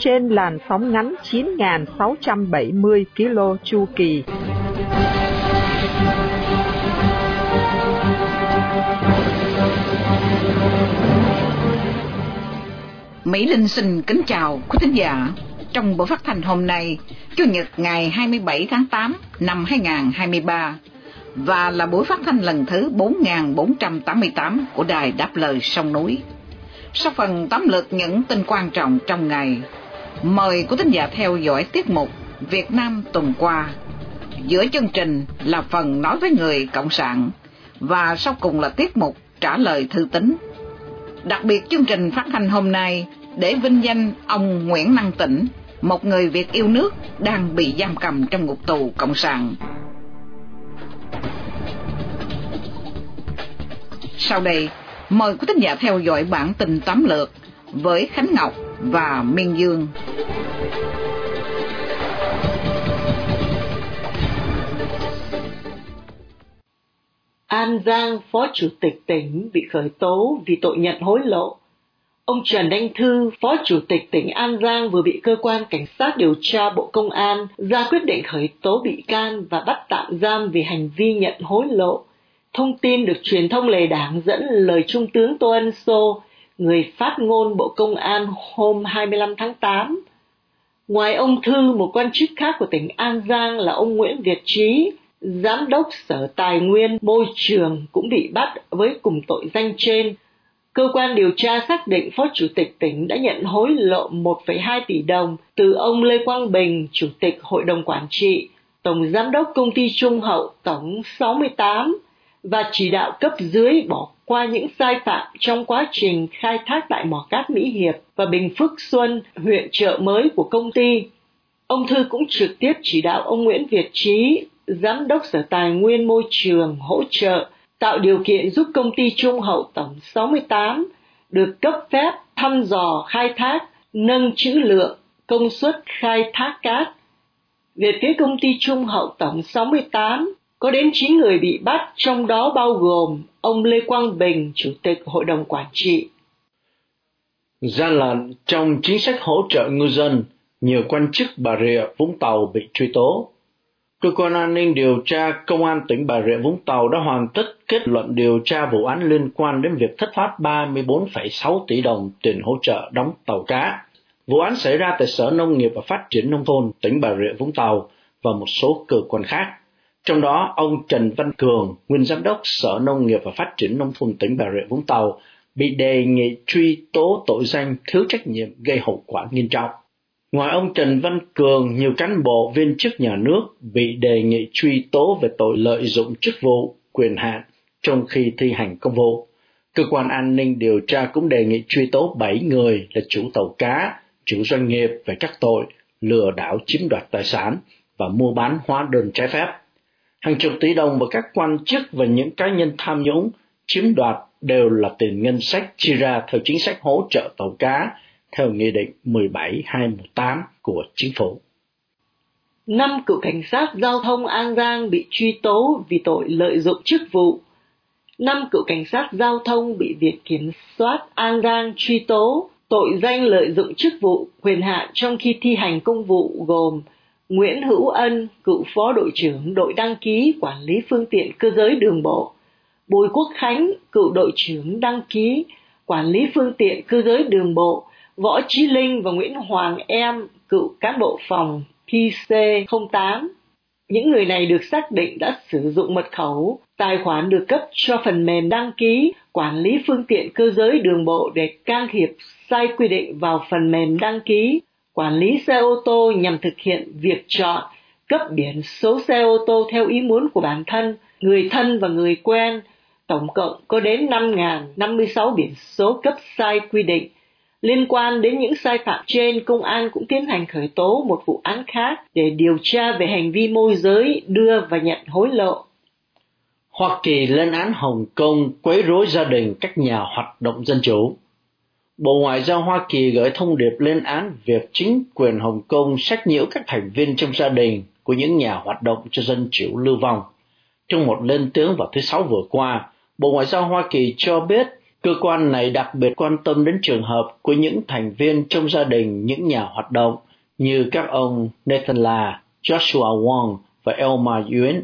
Trên làn sóng ngắn 9.670 km chu kỳ. Mỹ Linh xin kính chào quý thính giả. Trong buổi phát thanh hôm nay, Chủ nhật ngày 27 tháng 8 năm 2023 và là buổi phát thanh lần thứ 4488 của Đài Đáp Lời Sông Núi. Sau phần tóm lược những tin quan trọng trong ngày, mời quý thính giả theo dõi tiết mục Việt Nam tuần qua. Giữa chương trình là phần nói với người Cộng sản và sau cùng là tiết mục trả lời thư tín. Đặc biệt chương trình phát thanh hôm nay để vinh danh ông Nguyễn Năng Tĩnh, một người Việt yêu nước đang bị giam cầm trong ngục tù Cộng sản. Sau đây, mời quý thính giả theo dõi bản tin tóm lược với Khánh Ngọc và Miên Dương. An Giang, Phó Chủ tịch tỉnh bị khởi tố vì tội nhận hối lộ. Ông Trần Anh Thư, Phó Chủ tịch tỉnh An Giang vừa bị cơ quan cảnh sát điều tra Bộ Công an ra quyết định khởi tố bị can và bắt tạm giam vì hành vi nhận hối lộ. Thông tin được truyền thông lề đảng dẫn lời Trung tướng Tô Ân Sô, người phát ngôn Bộ Công an hôm 25 tháng 8. Ngoài ông Thư, một quan chức khác của tỉnh An Giang là ông Nguyễn Việt Trí, Giám đốc Sở Tài nguyên Môi trường cũng bị bắt với cùng tội danh trên Cơ quan điều tra xác định Phó Chủ tịch tỉnh đã nhận hối lộ 1,2 tỷ đồng từ ông Lê Quang Bình, Chủ tịch Hội đồng Quản trị, Tổng Giám đốc Công ty Trung Hậu Tổng 68 và chỉ đạo cấp dưới bỏ qua những sai phạm trong quá trình khai thác tại mỏ cát Mỹ Hiệp và Bình Phước Xuân, huyện chợ mới của công ty. Ông Thư cũng trực tiếp chỉ đạo ông Nguyễn Việt Trí, Giám đốc Sở Tài nguyên Môi trường hỗ trợ tạo điều kiện giúp công ty Trung Hậu Tổng 68 được cấp phép thăm dò khai thác, nâng trữ lượng, công suất khai thác cát. Về phía công ty Trung Hậu Tổng 68, có đến 9 người bị bắt, trong đó bao gồm ông Lê Quang Bình, Chủ tịch Hội đồng Quản trị. Gian lận trong chính sách hỗ trợ ngư dân, nhiều quan chức Bà Rịa Vũng Tàu bị truy tố. Cơ quan an ninh điều tra Công an tỉnh Bà Rịa Vũng Tàu đã hoàn tất kết luận điều tra vụ án liên quan đến việc thất thoát 34,6 tỷ đồng tiền hỗ trợ đóng tàu cá. Vụ án xảy ra tại Sở Nông nghiệp và Phát triển Nông thôn tỉnh Bà Rịa Vũng Tàu và một số cơ quan khác. Trong đó, ông Trần Văn Cường, nguyên giám đốc Sở Nông nghiệp và Phát triển Nông thôn tỉnh Bà Rịa Vũng Tàu, bị đề nghị truy tố tội danh thiếu trách nhiệm gây hậu quả nghiêm trọng. Ngoài ông Trần Văn Cường, nhiều cán bộ viên chức nhà nước bị đề nghị truy tố về tội lợi dụng chức vụ, quyền hạn trong khi thi hành công vụ. Cơ quan an ninh điều tra cũng đề nghị truy tố 7 người là chủ tàu cá, chủ doanh nghiệp về các tội lừa đảo chiếm đoạt tài sản và mua bán hóa đơn trái phép. Hàng chục tỷ đồng của các quan chức và những cá nhân tham nhũng chiếm đoạt đều là tiền ngân sách chi ra theo chính sách hỗ trợ tàu cá, theo Nghị định 17218 của Chính phủ. Năm cựu cảnh sát giao thông An Giang bị truy tố vì tội lợi dụng chức vụ. Năm cựu cảnh sát giao thông bị Viện Kiểm soát An Giang truy tố tội danh lợi dụng chức vụ, quyền hạn trong khi thi hành công vụ gồm Nguyễn Hữu Ân, cựu phó đội trưởng đội đăng ký quản lý phương tiện cơ giới đường bộ, Bùi Quốc Khánh, cựu đội trưởng đăng ký quản lý phương tiện cơ giới đường bộ. Võ Trí Linh và Nguyễn Hoàng Em, cựu cán bộ phòng PC08. Những người này được xác định đã sử dụng mật khẩu, tài khoản được cấp cho phần mềm đăng ký, quản lý phương tiện cơ giới đường bộ để can thiệp sai quy định vào phần mềm đăng ký, quản lý xe ô tô nhằm thực hiện việc chọn, cấp biển số xe ô tô theo ý muốn của bản thân, người thân và người quen. Tổng cộng có đến 5.056 biển số cấp sai quy định Liên quan đến những sai phạm trên, công an cũng tiến hành khởi tố một vụ án khác để điều tra về hành vi môi giới đưa và nhận hối lộ. Hoa Kỳ lên án Hồng Kông quấy rối gia đình các nhà hoạt động dân chủ. Bộ Ngoại giao Hoa Kỳ gửi thông điệp lên án việc chính quyền Hồng Kông sách nhiễu các thành viên trong gia đình của những nhà hoạt động cho dân chủ lưu vong. Trong một lên tiếng vào thứ Sáu vừa qua, Bộ Ngoại giao Hoa Kỳ cho biết cơ quan này đặc biệt quan tâm đến trường hợp của những thành viên trong gia đình những nhà hoạt động như các ông Nathan La, Joshua Wong và Elma Yuen.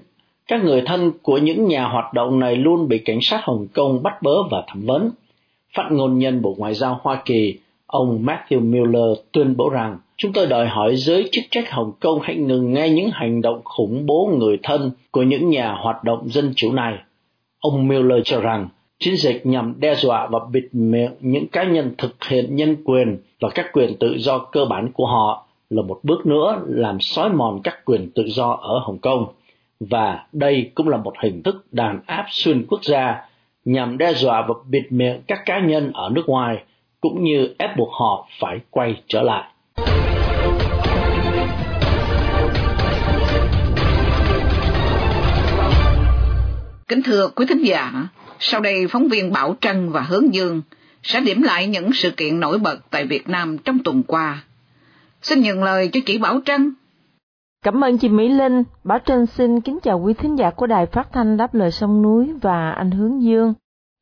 Các người thân của những nhà hoạt động này luôn bị cảnh sát Hồng Kông bắt bớ và thẩm vấn. Phát ngôn nhân Bộ Ngoại giao Hoa Kỳ, ông Matthew Miller tuyên bố rằng chúng tôi đòi hỏi giới chức trách Hồng Kông hãy ngừng ngay những hành động khủng bố người thân của những nhà hoạt động dân chủ này. Ông Miller cho rằng chiến dịch nhằm đe dọa và bịt miệng những cá nhân thực hiện nhân quyền và các quyền tự do cơ bản của họ là một bước nữa làm xói mòn các quyền tự do ở Hồng Kông và đây cũng là một hình thức đàn áp xuyên quốc gia nhằm đe dọa và bịt miệng các cá nhân ở nước ngoài cũng như ép buộc họ phải quay trở lại. Kính thưa quý thính giả, sau đây phóng viên Bảo Trân và Hướng Dương sẽ điểm lại những sự kiện nổi bật tại Việt Nam trong tuần qua. Xin nhận lời cho chị Bảo Trân. Cảm ơn chị Mỹ Linh. Bảo Trân xin kính chào quý thính giả của Đài Phát thanh Đáp lời sông núi và anh Hướng Dương.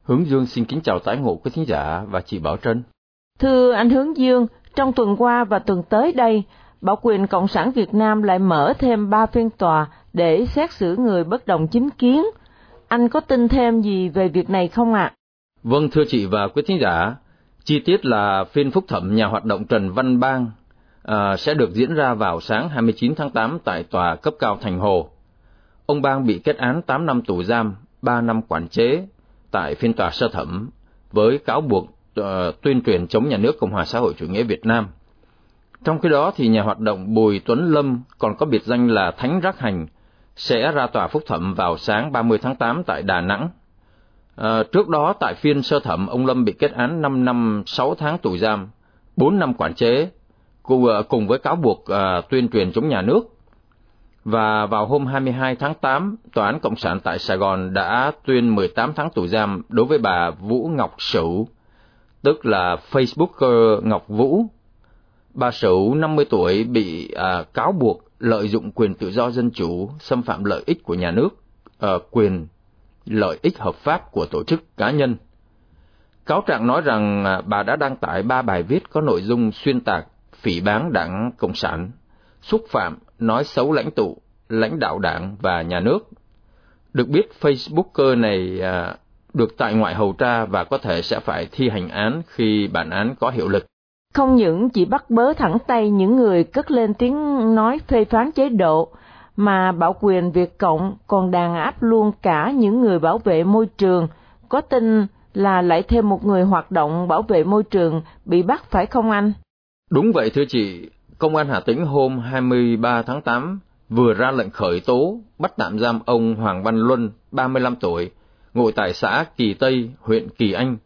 Hướng Dương xin kính chào tái ngộ quý thính giả và chị Bảo Trân. Thưa anh Hướng Dương, trong tuần qua và tuần tới đây, Bảo quyền Cộng sản Việt Nam lại mở thêm ba phiên tòa để xét xử người bất đồng chính kiến. Anh có tin thêm gì về việc này không ạ? À? Vâng thưa chị và quý thính giả, chi tiết là phiên phúc thẩm nhà hoạt động Trần Văn Bang à, sẽ được diễn ra vào sáng 29 tháng 8 tại tòa cấp cao Thành Hồ. Ông Bang bị kết án 8 năm tù giam, 3 năm quản chế tại phiên tòa sơ thẩm với cáo buộc uh, tuyên truyền chống nhà nước Cộng hòa xã hội chủ nghĩa Việt Nam. Trong khi đó thì nhà hoạt động Bùi Tuấn Lâm còn có biệt danh là Thánh Rác Hành sẽ ra tòa phúc thẩm vào sáng 30 tháng 8 tại Đà Nẵng. À, trước đó tại phiên sơ thẩm ông Lâm bị kết án 5 năm 6 tháng tù giam, 4 năm quản chế Ờ, cùng với cáo buộc ờ, tuyên truyền chống nhà nước. Và vào hôm 22 tháng 8, Tòa án Cộng sản tại Sài Gòn đã tuyên 18 tháng tù giam đối với bà Vũ Ngọc Sửu, tức là Facebooker ờ, Ngọc Vũ. Bà Sửu, 50 tuổi, bị à, cáo buộc lợi dụng quyền tự do dân chủ, xâm phạm lợi ích của nhà nước, à, quyền lợi ích hợp pháp của tổ chức cá nhân. Cáo trạng nói rằng bà đã đăng tải ba bài viết có nội dung xuyên tạc phỉ báng đảng Cộng sản, xúc phạm, nói xấu lãnh tụ, lãnh đạo đảng và nhà nước. Được biết Facebooker này à, được tại ngoại hầu tra và có thể sẽ phải thi hành án khi bản án có hiệu lực. Không những chỉ bắt bớ thẳng tay những người cất lên tiếng nói phê phán chế độ, mà bảo quyền Việt Cộng còn đàn áp luôn cả những người bảo vệ môi trường, có tin là lại thêm một người hoạt động bảo vệ môi trường bị bắt phải không anh? Đúng vậy thưa chị, Công an Hà Tĩnh hôm 23 tháng 8 vừa ra lệnh khởi tố bắt tạm giam ông Hoàng Văn Luân, 35 tuổi, ngụ tại xã Kỳ Tây, huyện Kỳ Anh,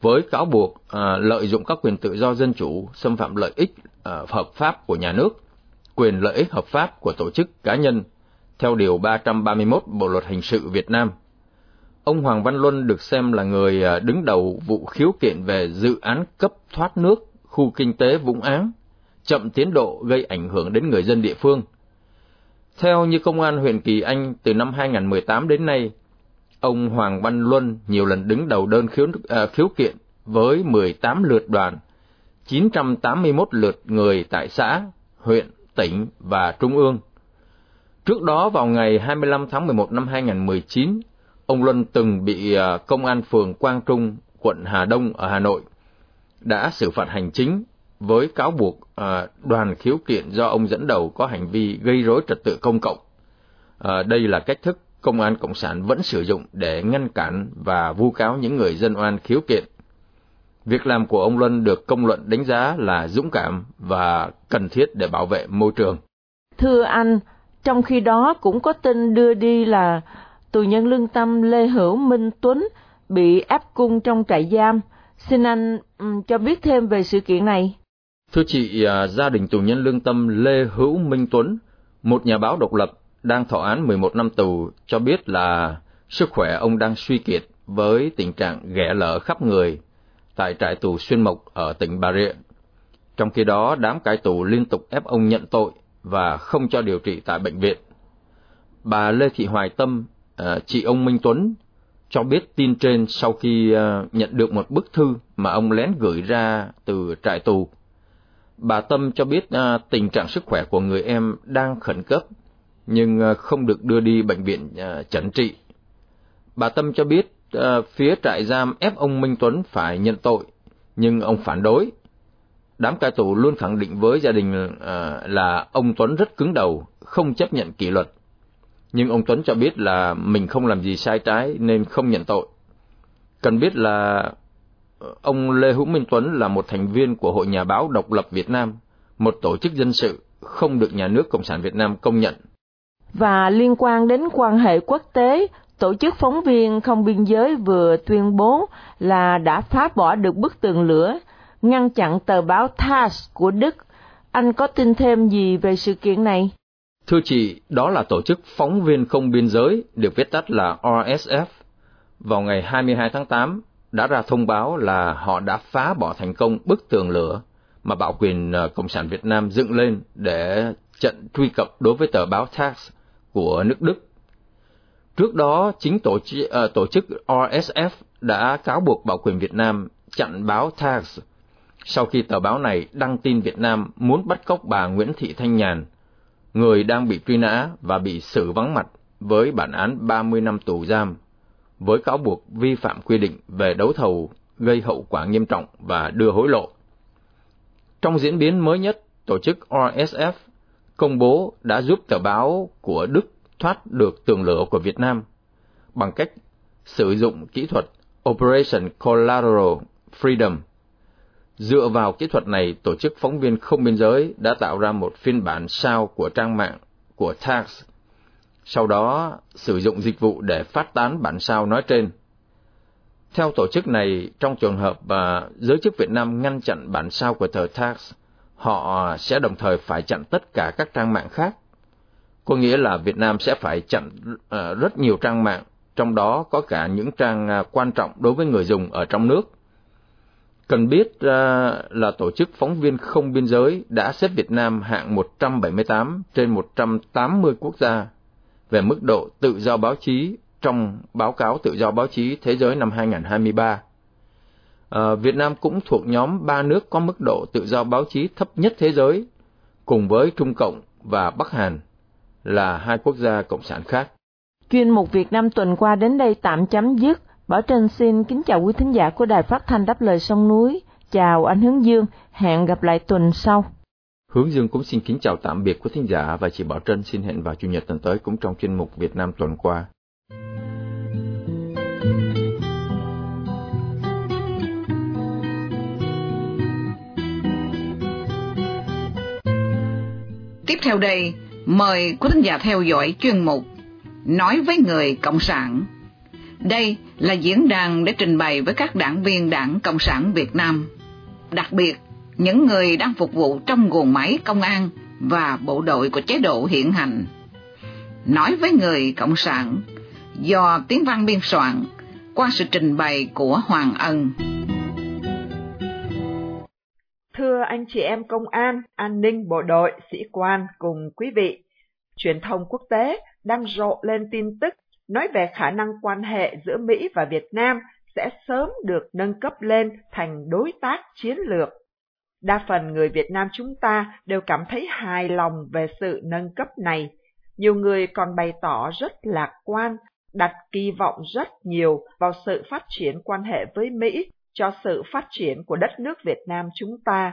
với cáo buộc à, lợi dụng các quyền tự do dân chủ, xâm phạm lợi ích à, hợp pháp của nhà nước, quyền lợi ích hợp pháp của tổ chức cá nhân, theo Điều 331 Bộ Luật Hình sự Việt Nam. Ông Hoàng Văn Luân được xem là người à, đứng đầu vụ khiếu kiện về dự án cấp thoát nước khu kinh tế Vũng Áng, chậm tiến độ gây ảnh hưởng đến người dân địa phương. Theo như Công an huyện Kỳ Anh, từ năm 2018 đến nay, ông Hoàng Văn Luân nhiều lần đứng đầu đơn khiếu, à, khiếu kiện với 18 lượt đoàn, 981 lượt người tại xã, huyện, tỉnh và trung ương. Trước đó vào ngày 25 tháng 11 năm 2019, ông Luân từng bị à, Công an phường Quang Trung, quận Hà Đông ở Hà Nội đã xử phạt hành chính với cáo buộc à, đoàn khiếu kiện do ông dẫn đầu có hành vi gây rối trật tự công cộng. À, đây là cách thức công an cộng sản vẫn sử dụng để ngăn cản và vu cáo những người dân oan khiếu kiện. Việc làm của ông Luân được công luận đánh giá là dũng cảm và cần thiết để bảo vệ môi trường. Thưa anh, trong khi đó cũng có tin đưa đi là tù nhân lương tâm Lê Hữu Minh Tuấn bị áp cung trong trại giam Xin anh um, cho biết thêm về sự kiện này. Thưa chị, à, gia đình tù nhân lương tâm Lê Hữu Minh Tuấn, một nhà báo độc lập đang thọ án 11 năm tù, cho biết là sức khỏe ông đang suy kiệt với tình trạng ghẻ lở khắp người tại trại tù Xuyên Mộc ở tỉnh Bà Rịa. Trong khi đó, đám cai tù liên tục ép ông nhận tội và không cho điều trị tại bệnh viện. Bà Lê Thị Hoài Tâm, à, chị ông Minh Tuấn, cho biết tin trên sau khi ờ, nhận được một bức thư mà ông lén gửi ra từ trại tù. Bà Tâm cho biết ờ, tình trạng sức khỏe của người em đang khẩn cấp, nhưng ờ, không được đưa đi bệnh viện chẩn trị. Bà Tâm cho biết phía trại giam ép ông Minh Tuấn phải nhận tội, nhưng ông phản đối Đám cai tù luôn khẳng định với gia đình là ông Tuấn rất cứng đầu, không chấp nhận kỷ luật. Nhưng ông Tuấn cho biết là mình không làm gì sai trái nên không nhận tội. Cần biết là ờ, ông Lê Hữu Minh Tuấn là một thành viên của Hội Nhà báo Độc lập Việt Nam, một tổ chức dân sự không được nhà nước Cộng sản Việt Nam công nhận. Và liên quan đến quan hệ quốc tế, Tổ chức phóng viên không biên giới vừa tuyên bố là đã phá bỏ được bức tường lửa ngăn chặn tờ báo TASS của Đức. Anh có tin thêm gì về sự kiện này? Thưa chị, đó là tổ chức phóng viên không biên giới, được viết tắt là RSF. Vào ngày 22 tháng 8, đã ra thông báo là họ đã phá bỏ thành công bức tường lửa mà bảo quyền ờ, Cộng sản Việt Nam dựng lên để trận truy cập đối với tờ báo Tax của nước Đức. Trước đó, chính tổ, uh, tổ chức RSF đã cáo buộc bảo quyền Việt Nam chặn báo Tax sau khi tờ báo này đăng tin Việt Nam muốn bắt cóc bà Nguyễn Thị Thanh Nhàn, người đang bị truy nã và bị xử vắng mặt với bản án 30 năm tù giam, với cáo buộc vi phạm quy định về đấu thầu gây hậu quả nghiêm trọng và đưa hối lộ. Trong diễn biến mới nhất, tổ chức RSF công bố đã giúp tờ báo của Đức thoát được tường lửa của Việt Nam bằng cách sử dụng kỹ thuật Operation Collateral Freedom – Dựa vào kỹ thuật này, tổ chức phóng viên không biên giới đã tạo ra một phiên bản sao của trang mạng của Tax. Sau đó, sử dụng dịch vụ để phát tán bản sao nói trên. Theo tổ chức này, trong trường hợp mà giới chức Việt Nam ngăn chặn bản sao của tờ Tax, họ sẽ đồng thời phải chặn tất cả các trang mạng khác. Có nghĩa là Việt Nam sẽ phải chặn ờ, rất nhiều trang mạng, trong đó có cả những trang ờ, quan trọng đối với người dùng ở trong nước Cần biết uh, là tổ chức phóng viên không biên giới đã xếp Việt Nam hạng 178 trên 180 quốc gia về mức độ tự do báo chí trong báo cáo tự do báo chí thế giới năm 2023. À, Việt Nam cũng thuộc nhóm ba nước có mức độ tự do báo chí thấp nhất thế giới, cùng với Trung Cộng và Bắc Hàn là hai quốc gia cộng sản khác. Chuyên mục Việt Nam tuần qua đến đây tạm chấm dứt. Bảo Trân xin kính chào quý thính giả của Đài Phát thanh Đáp lời sông núi. Chào anh Hướng Dương, hẹn gặp lại tuần sau. Hướng Dương cũng xin kính chào tạm biệt quý thính giả và chị Bảo Trân xin hẹn vào Chủ nhật tuần tới cũng trong chuyên mục Việt Nam tuần qua. Tiếp theo đây, mời quý thính giả theo dõi chuyên mục Nói với người Cộng sản đây là diễn đàn để trình bày với các đảng viên Đảng Cộng sản Việt Nam, đặc biệt những người đang phục vụ trong guồng máy công an và bộ đội của chế độ hiện hành. Nói với người Cộng sản, do tiếng văn biên soạn qua sự trình bày của Hoàng Ân. Thưa anh chị em công an, an ninh bộ đội, sĩ quan cùng quý vị, truyền thông quốc tế đang rộ lên tin tức nói về khả năng quan hệ giữa Mỹ và Việt Nam sẽ sớm được nâng cấp lên thành đối tác chiến lược. Đa phần người Việt Nam chúng ta đều cảm thấy hài lòng về sự nâng cấp này. Nhiều người còn bày tỏ rất lạc quan, đặt kỳ vọng rất nhiều vào sự phát triển quan hệ với Mỹ cho sự phát triển của đất nước Việt Nam chúng ta.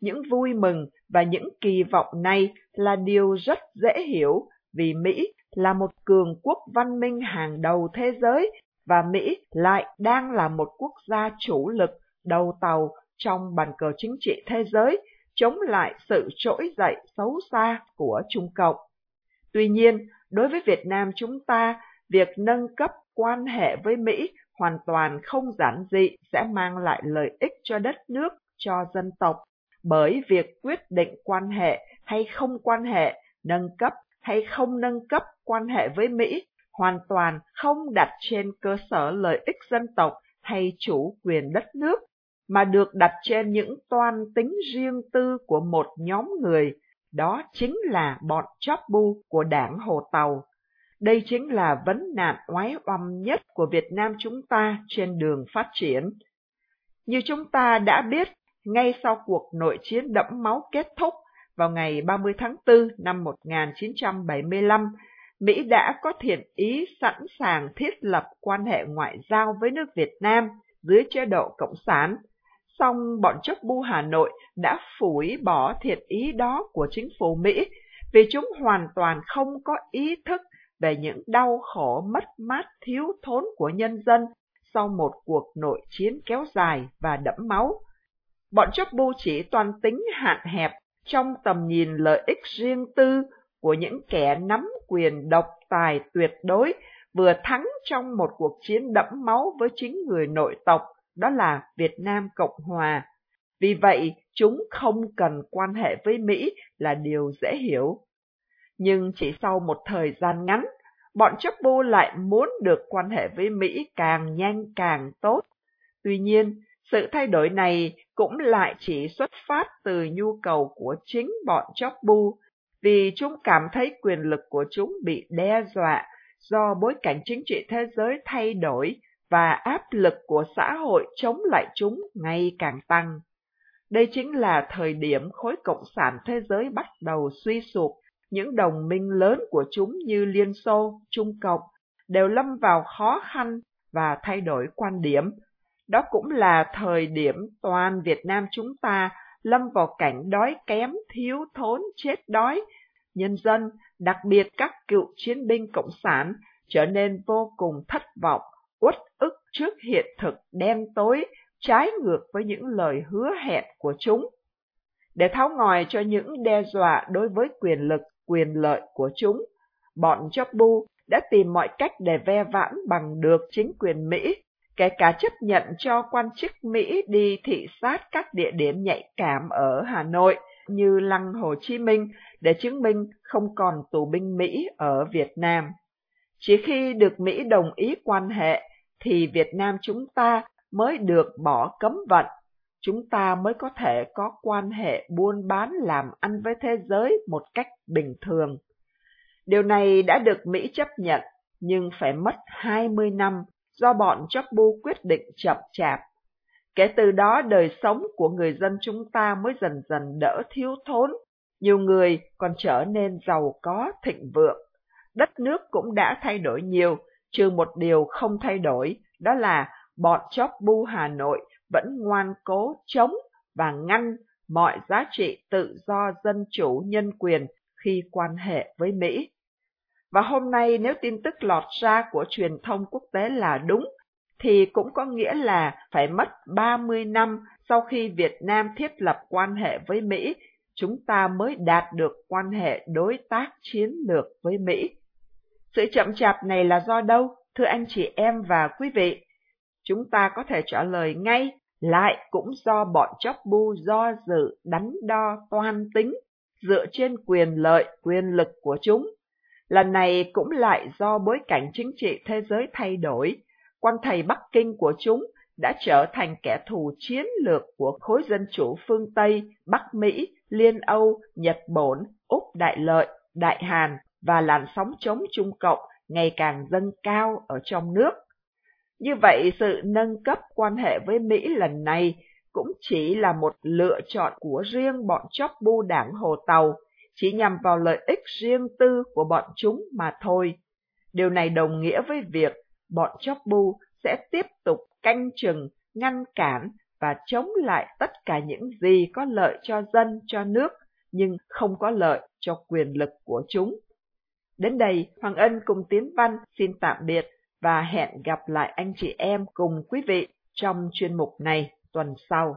Những vui mừng và những kỳ vọng này là điều rất dễ hiểu vì Mỹ là một cường quốc văn minh hàng đầu thế giới và Mỹ lại đang là một quốc gia chủ lực đầu tàu trong bàn cờ chính trị thế giới chống lại sự trỗi dậy xấu xa của Trung Cộng. Tuy nhiên, đối với Việt Nam chúng ta, việc nâng cấp quan hệ với Mỹ hoàn toàn không giản dị sẽ mang lại lợi ích cho đất nước, cho dân tộc, bởi việc quyết định quan hệ hay không quan hệ, nâng cấp hay không nâng cấp quan hệ với Mỹ hoàn toàn không đặt trên cơ sở lợi ích dân tộc hay chủ quyền đất nước, mà được đặt trên những toan tính riêng tư của một nhóm người, đó chính là bọn chóp bu của đảng Hồ Tàu. Đây chính là vấn nạn oái oăm nhất của Việt Nam chúng ta trên đường phát triển. Như chúng ta đã biết, ngay sau cuộc nội chiến đẫm máu kết thúc vào ngày 30 tháng 4 năm 1975, Mỹ đã có thiện ý sẵn sàng thiết lập quan hệ ngoại giao với nước Việt Nam dưới chế độ Cộng sản. Song bọn chốc bu Hà Nội đã phủi bỏ thiện ý đó của chính phủ Mỹ vì chúng hoàn toàn không có ý thức về những đau khổ mất mát thiếu thốn của nhân dân sau một cuộc nội chiến kéo dài và đẫm máu. Bọn chốc bu chỉ toàn tính hạn hẹp trong tầm nhìn lợi ích riêng tư của những kẻ nắm quyền độc tài tuyệt đối vừa thắng trong một cuộc chiến đẫm máu với chính người nội tộc, đó là Việt Nam Cộng Hòa. Vì vậy, chúng không cần quan hệ với Mỹ là điều dễ hiểu. Nhưng chỉ sau một thời gian ngắn, bọn chấp bu lại muốn được quan hệ với Mỹ càng nhanh càng tốt. Tuy nhiên, sự thay đổi này cũng lại chỉ xuất phát từ nhu cầu của chính bọn chóc bu, vì chúng cảm thấy quyền lực của chúng bị đe dọa do bối cảnh chính trị thế giới thay đổi và áp lực của xã hội chống lại chúng ngày càng tăng. Đây chính là thời điểm khối cộng sản thế giới bắt đầu suy sụp, những đồng minh lớn của chúng như Liên Xô, Trung Cộng đều lâm vào khó khăn và thay đổi quan điểm. Đó cũng là thời điểm toàn Việt Nam chúng ta lâm vào cảnh đói kém, thiếu thốn, chết đói. Nhân dân, đặc biệt các cựu chiến binh cộng sản, trở nên vô cùng thất vọng, uất ức trước hiện thực đen tối, trái ngược với những lời hứa hẹn của chúng. Để tháo ngòi cho những đe dọa đối với quyền lực, quyền lợi của chúng, bọn Chopbu đã tìm mọi cách để ve vãn bằng được chính quyền Mỹ, kể cả chấp nhận cho quan chức Mỹ đi thị sát các địa điểm nhạy cảm ở Hà Nội như Lăng Hồ Chí Minh để chứng minh không còn tù binh Mỹ ở Việt Nam. Chỉ khi được Mỹ đồng ý quan hệ thì Việt Nam chúng ta mới được bỏ cấm vận, chúng ta mới có thể có quan hệ buôn bán làm ăn với thế giới một cách bình thường. Điều này đã được Mỹ chấp nhận, nhưng phải mất 20 năm do bọn chấp bu quyết định chậm chạp. Kể từ đó đời sống của người dân chúng ta mới dần dần đỡ thiếu thốn, nhiều người còn trở nên giàu có thịnh vượng. Đất nước cũng đã thay đổi nhiều, trừ một điều không thay đổi, đó là bọn chóp bu Hà Nội vẫn ngoan cố chống và ngăn mọi giá trị tự do dân chủ nhân quyền khi quan hệ với Mỹ. Và hôm nay nếu tin tức lọt ra của truyền thông quốc tế là đúng, thì cũng có nghĩa là phải mất 30 năm sau khi Việt Nam thiết lập quan hệ với Mỹ, chúng ta mới đạt được quan hệ đối tác chiến lược với Mỹ. Sự chậm chạp này là do đâu, thưa anh chị em và quý vị? Chúng ta có thể trả lời ngay, lại cũng do bọn chóc bu do dự, đắn đo, toan tính, dựa trên quyền lợi, quyền lực của chúng. Lần này cũng lại do bối cảnh chính trị thế giới thay đổi, quan thầy Bắc Kinh của chúng đã trở thành kẻ thù chiến lược của khối dân chủ phương Tây, Bắc Mỹ, Liên Âu, Nhật Bản, Úc Đại Lợi, Đại Hàn và làn sóng chống Trung Cộng ngày càng dâng cao ở trong nước. Như vậy, sự nâng cấp quan hệ với Mỹ lần này cũng chỉ là một lựa chọn của riêng bọn chóp bu đảng Hồ Tàu, chỉ nhằm vào lợi ích riêng tư của bọn chúng mà thôi. Điều này đồng nghĩa với việc bọn chóp bu sẽ tiếp tục canh chừng, ngăn cản và chống lại tất cả những gì có lợi cho dân, cho nước, nhưng không có lợi cho quyền lực của chúng. Đến đây, Hoàng Ân cùng Tiến Văn xin tạm biệt và hẹn gặp lại anh chị em cùng quý vị trong chuyên mục này tuần sau.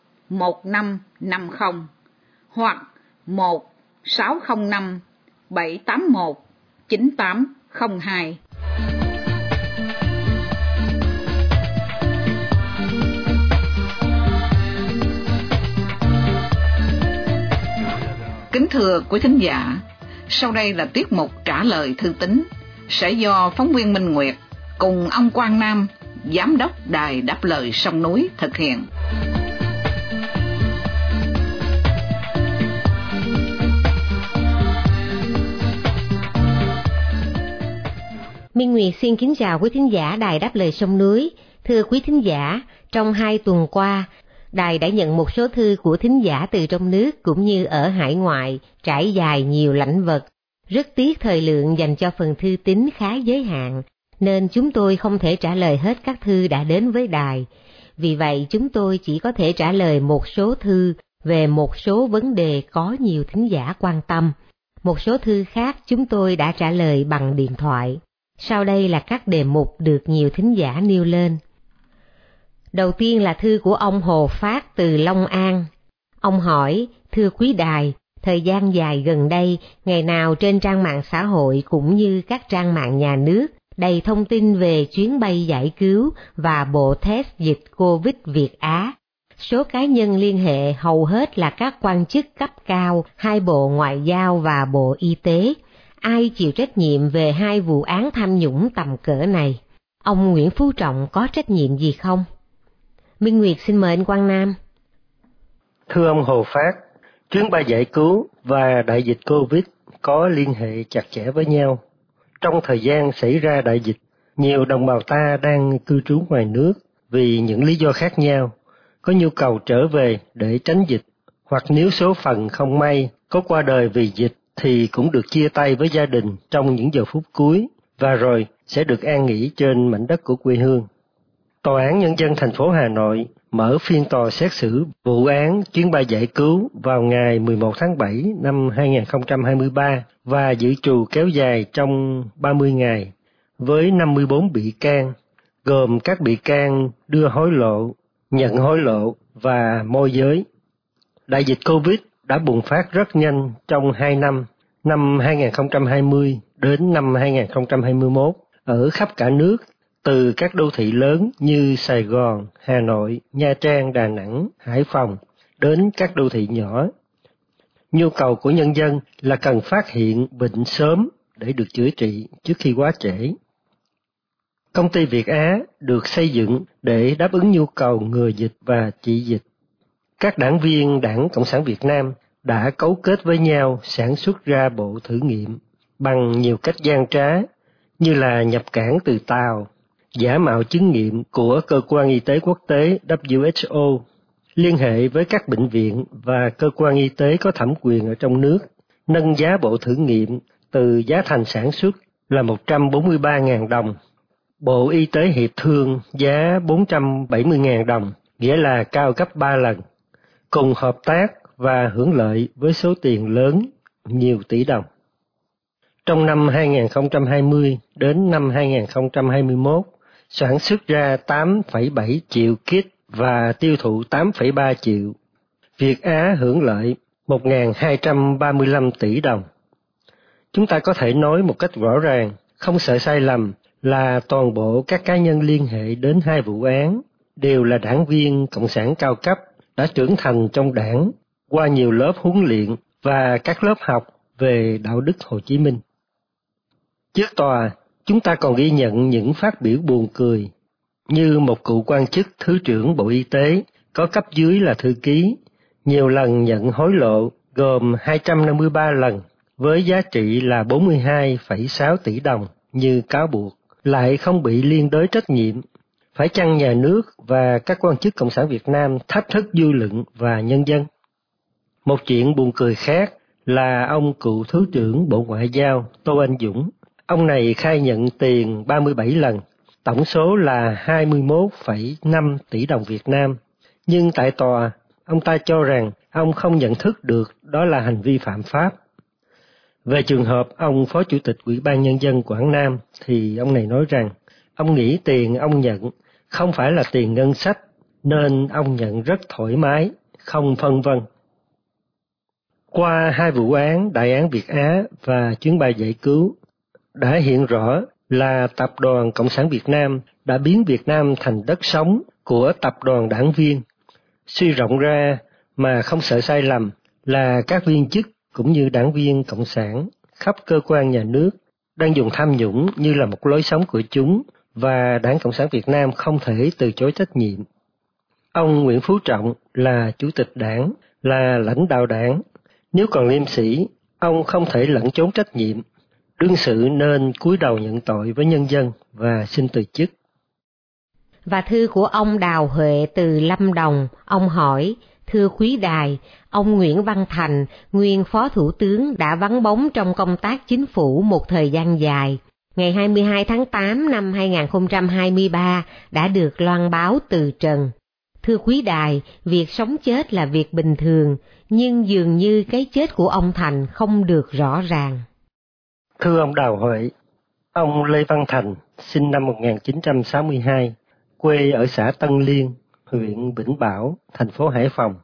1550 hoặc 1605 781 9802. Kính thưa quý thính giả, sau đây là tiết mục trả lời thư tín sẽ do phóng viên Minh Nguyệt cùng ông Quang Nam, giám đốc đài đáp lời sông núi thực hiện. Minh Nguyệt xin kính chào quý thính giả Đài Đáp Lời Sông Núi. Thưa quý thính giả, trong hai tuần qua, Đài đã nhận một số thư của thính giả từ trong nước cũng như ở hải ngoại, trải dài nhiều lãnh vực. Rất tiếc thời lượng dành cho phần thư tín khá giới hạn, nên chúng tôi không thể trả lời hết các thư đã đến với đài. Vì vậy chúng tôi chỉ có thể trả lời một số thư về một số vấn đề có nhiều thính giả quan tâm. Một số thư khác chúng tôi đã trả lời bằng điện thoại. Sau đây là các đề mục được nhiều thính giả nêu lên. Đầu tiên là thư của ông Hồ Phát từ Long An. Ông hỏi, thưa quý đài, thời gian dài gần đây, ngày nào trên trang mạng xã hội cũng như các trang mạng nhà nước đầy thông tin về chuyến bay giải cứu và bộ test dịch COVID Việt Á. Số cá nhân liên hệ hầu hết là các quan chức cấp cao, hai bộ ngoại giao và bộ y tế. Ai chịu trách nhiệm về hai vụ án tham nhũng tầm cỡ này? Ông Nguyễn Phú Trọng có trách nhiệm gì không? Minh Nguyệt xin mời anh Quang Nam. Thưa ông Hồ Phát, chuyến bay giải cứu và đại dịch Covid có liên hệ chặt chẽ với nhau. Trong thời gian xảy ra đại dịch, nhiều đồng bào ta đang cư trú ngoài nước vì những lý do khác nhau, có nhu cầu trở về để tránh dịch, hoặc nếu số phận không may có qua đời vì dịch thì cũng được chia tay với gia đình trong những giờ phút cuối và rồi sẽ được an nghỉ trên mảnh đất của quê hương. Tòa án Nhân dân thành phố Hà Nội mở phiên tòa xét xử vụ án chuyến bay giải cứu vào ngày 11 tháng 7 năm 2023 và dự trù kéo dài trong 30 ngày với 54 bị can, gồm các bị can đưa hối lộ, nhận hối lộ và môi giới. Đại dịch Covid đã bùng phát rất nhanh trong 2 năm, năm 2020 đến năm 2021 ở khắp cả nước từ các đô thị lớn như Sài Gòn, Hà Nội, Nha Trang, Đà Nẵng, Hải Phòng đến các đô thị nhỏ. Nhu cầu của nhân dân là cần phát hiện bệnh sớm để được chữa trị trước khi quá trễ. Công ty Việt Á được xây dựng để đáp ứng nhu cầu ngừa dịch và trị dịch. Các đảng viên Đảng Cộng sản Việt Nam đã cấu kết với nhau sản xuất ra bộ thử nghiệm bằng nhiều cách gian trá như là nhập cảng từ Tàu, giả mạo chứng nghiệm của cơ quan y tế quốc tế WHO, liên hệ với các bệnh viện và cơ quan y tế có thẩm quyền ở trong nước, nâng giá bộ thử nghiệm từ giá thành sản xuất là 143.000 đồng. Bộ Y tế Hiệp Thương giá 470.000 đồng, nghĩa là cao gấp 3 lần, cùng hợp tác và hưởng lợi với số tiền lớn, nhiều tỷ đồng. Trong năm 2020 đến năm 2021, sản xuất ra 8,7 triệu kit và tiêu thụ 8,3 triệu. Việt Á hưởng lợi 1.235 tỷ đồng. Chúng ta có thể nói một cách rõ ràng, không sợ sai lầm là toàn bộ các cá nhân liên hệ đến hai vụ án đều là đảng viên cộng sản cao cấp đã trưởng thành trong đảng qua nhiều lớp huấn luyện và các lớp học về đạo đức Hồ Chí Minh. Trước tòa, chúng ta còn ghi nhận những phát biểu buồn cười, như một cựu quan chức Thứ trưởng Bộ Y tế có cấp dưới là thư ký, nhiều lần nhận hối lộ gồm 253 lần với giá trị là 42,6 tỷ đồng như cáo buộc, lại không bị liên đới trách nhiệm. Phải chăng nhà nước và các quan chức Cộng sản Việt Nam thách thức dư luận và nhân dân? Một chuyện buồn cười khác là ông cựu Thứ trưởng Bộ Ngoại giao Tô Anh Dũng Ông này khai nhận tiền 37 lần, tổng số là 21,5 tỷ đồng Việt Nam. Nhưng tại tòa, ông ta cho rằng ông không nhận thức được đó là hành vi phạm pháp. Về trường hợp ông Phó Chủ tịch Ủy ban Nhân dân Quảng Nam thì ông này nói rằng ông nghĩ tiền ông nhận không phải là tiền ngân sách nên ông nhận rất thoải mái, không phân vân. Qua hai vụ án Đại án Việt Á và chuyến bay giải cứu, đã hiện rõ là Tập đoàn Cộng sản Việt Nam đã biến Việt Nam thành đất sống của tập đoàn đảng viên. Suy rộng ra mà không sợ sai lầm là các viên chức cũng như đảng viên Cộng sản khắp cơ quan nhà nước đang dùng tham nhũng như là một lối sống của chúng và Đảng Cộng sản Việt Nam không thể từ chối trách nhiệm. Ông Nguyễn Phú Trọng là chủ tịch đảng, là lãnh đạo đảng. Nếu còn liêm sĩ, ông không thể lẫn trốn trách nhiệm. Đương sự nên cúi đầu nhận tội với nhân dân và xin từ chức. Và thư của ông Đào Huệ từ Lâm Đồng, ông hỏi, thưa quý đài, ông Nguyễn Văn Thành, nguyên Phó Thủ tướng đã vắng bóng trong công tác chính phủ một thời gian dài. Ngày 22 tháng 8 năm 2023 đã được loan báo từ trần. Thưa quý đài, việc sống chết là việc bình thường, nhưng dường như cái chết của ông Thành không được rõ ràng. Thưa ông Đào Huệ, ông Lê Văn Thành, sinh năm 1962, quê ở xã Tân Liên, huyện Vĩnh Bảo, thành phố Hải Phòng.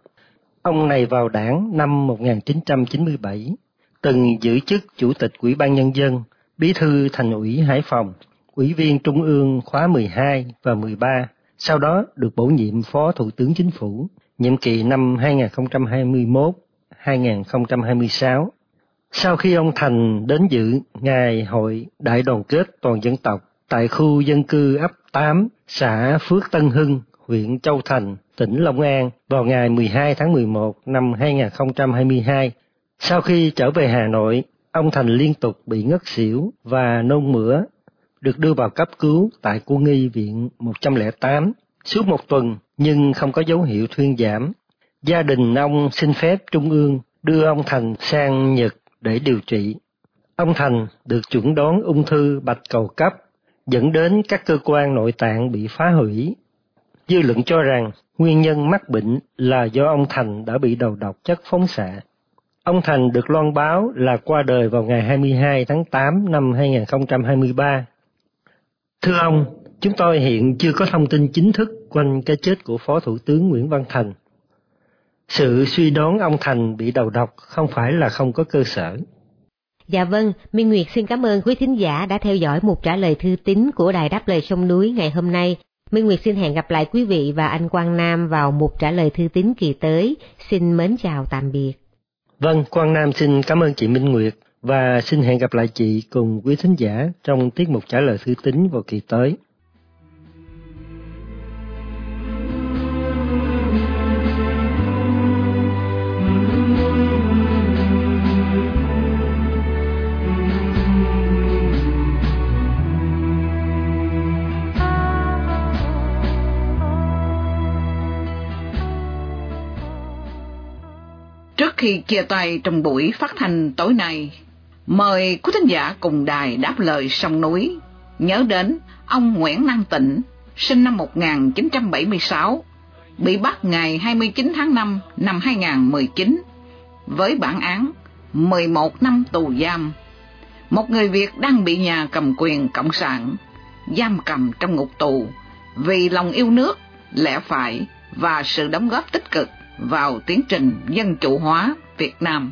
Ông này vào đảng năm 1997, từng giữ chức Chủ tịch Ủy ban Nhân dân, Bí thư Thành ủy Hải Phòng, Ủy viên Trung ương khóa 12 và 13, sau đó được bổ nhiệm Phó Thủ tướng Chính phủ, nhiệm kỳ năm 2021-2026. Sau khi ông Thành đến dự Ngày Hội Đại đoàn kết toàn dân tộc tại khu dân cư ấp 8, xã Phước Tân Hưng, huyện Châu Thành, tỉnh Long An vào ngày 12 tháng 11 năm 2022. Sau khi trở về Hà Nội, ông Thành liên tục bị ngất xỉu và nôn mửa, được đưa vào cấp cứu tại quân nghi viện 108 suốt một tuần nhưng không có dấu hiệu thuyên giảm. Gia đình ông xin phép Trung ương đưa ông Thành sang Nhật để điều trị. Ông Thành được chuẩn đoán ung thư bạch cầu cấp, dẫn đến các cơ quan nội tạng bị phá hủy. Dư luận cho rằng nguyên nhân mắc bệnh là do ông Thành đã bị đầu độc chất phóng xạ. Ông Thành được loan báo là qua đời vào ngày 22 tháng 8 năm 2023. Thưa ông, chúng tôi hiện chưa có thông tin chính thức quanh cái chết của Phó Thủ tướng Nguyễn Văn Thành. Sự suy đoán ông Thành bị đầu độc không phải là không có cơ sở. Dạ vâng, Minh Nguyệt xin cảm ơn quý thính giả đã theo dõi một trả lời thư tín của Đài Đáp Lời Sông Núi ngày hôm nay. Minh Nguyệt xin hẹn gặp lại quý vị và anh Quang Nam vào một trả lời thư tín kỳ tới. Xin mến chào tạm biệt. Vâng, Quang Nam xin cảm ơn chị Minh Nguyệt và xin hẹn gặp lại chị cùng quý thính giả trong tiết mục trả lời thư tín vào kỳ tới. Khi chia tay trong buổi phát thanh tối nay, mời quý thính giả cùng đài đáp lời sông núi, nhớ đến ông Nguyễn Năng Tịnh, sinh năm 1976, bị bắt ngày 29 tháng 5 năm 2019, với bản án 11 năm tù giam. Một người Việt đang bị nhà cầm quyền Cộng sản giam cầm trong ngục tù vì lòng yêu nước, lẽ phải và sự đóng góp tích cực vào tiến trình dân chủ hóa Việt Nam.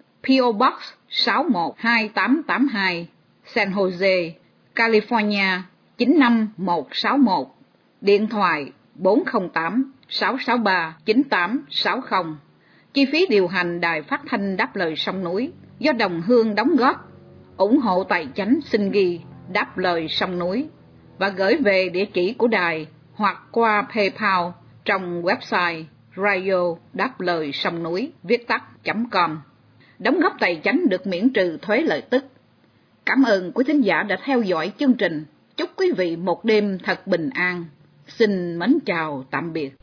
PO Box 612882 San Jose, California 95161 Điện thoại 408 663 9860 Chi phí điều hành đài phát thanh đáp lời sông núi do đồng hương đóng góp ủng hộ tài chánh xin ghi đáp lời sông núi và gửi về địa chỉ của đài hoặc qua PayPal trong website radio đáp lời sông núi viết tắt.com. Đóng góp tài chánh được miễn trừ thuế lợi tức. Cảm ơn quý thính giả đã theo dõi chương trình. Chúc quý vị một đêm thật bình an. Xin mến chào, tạm biệt.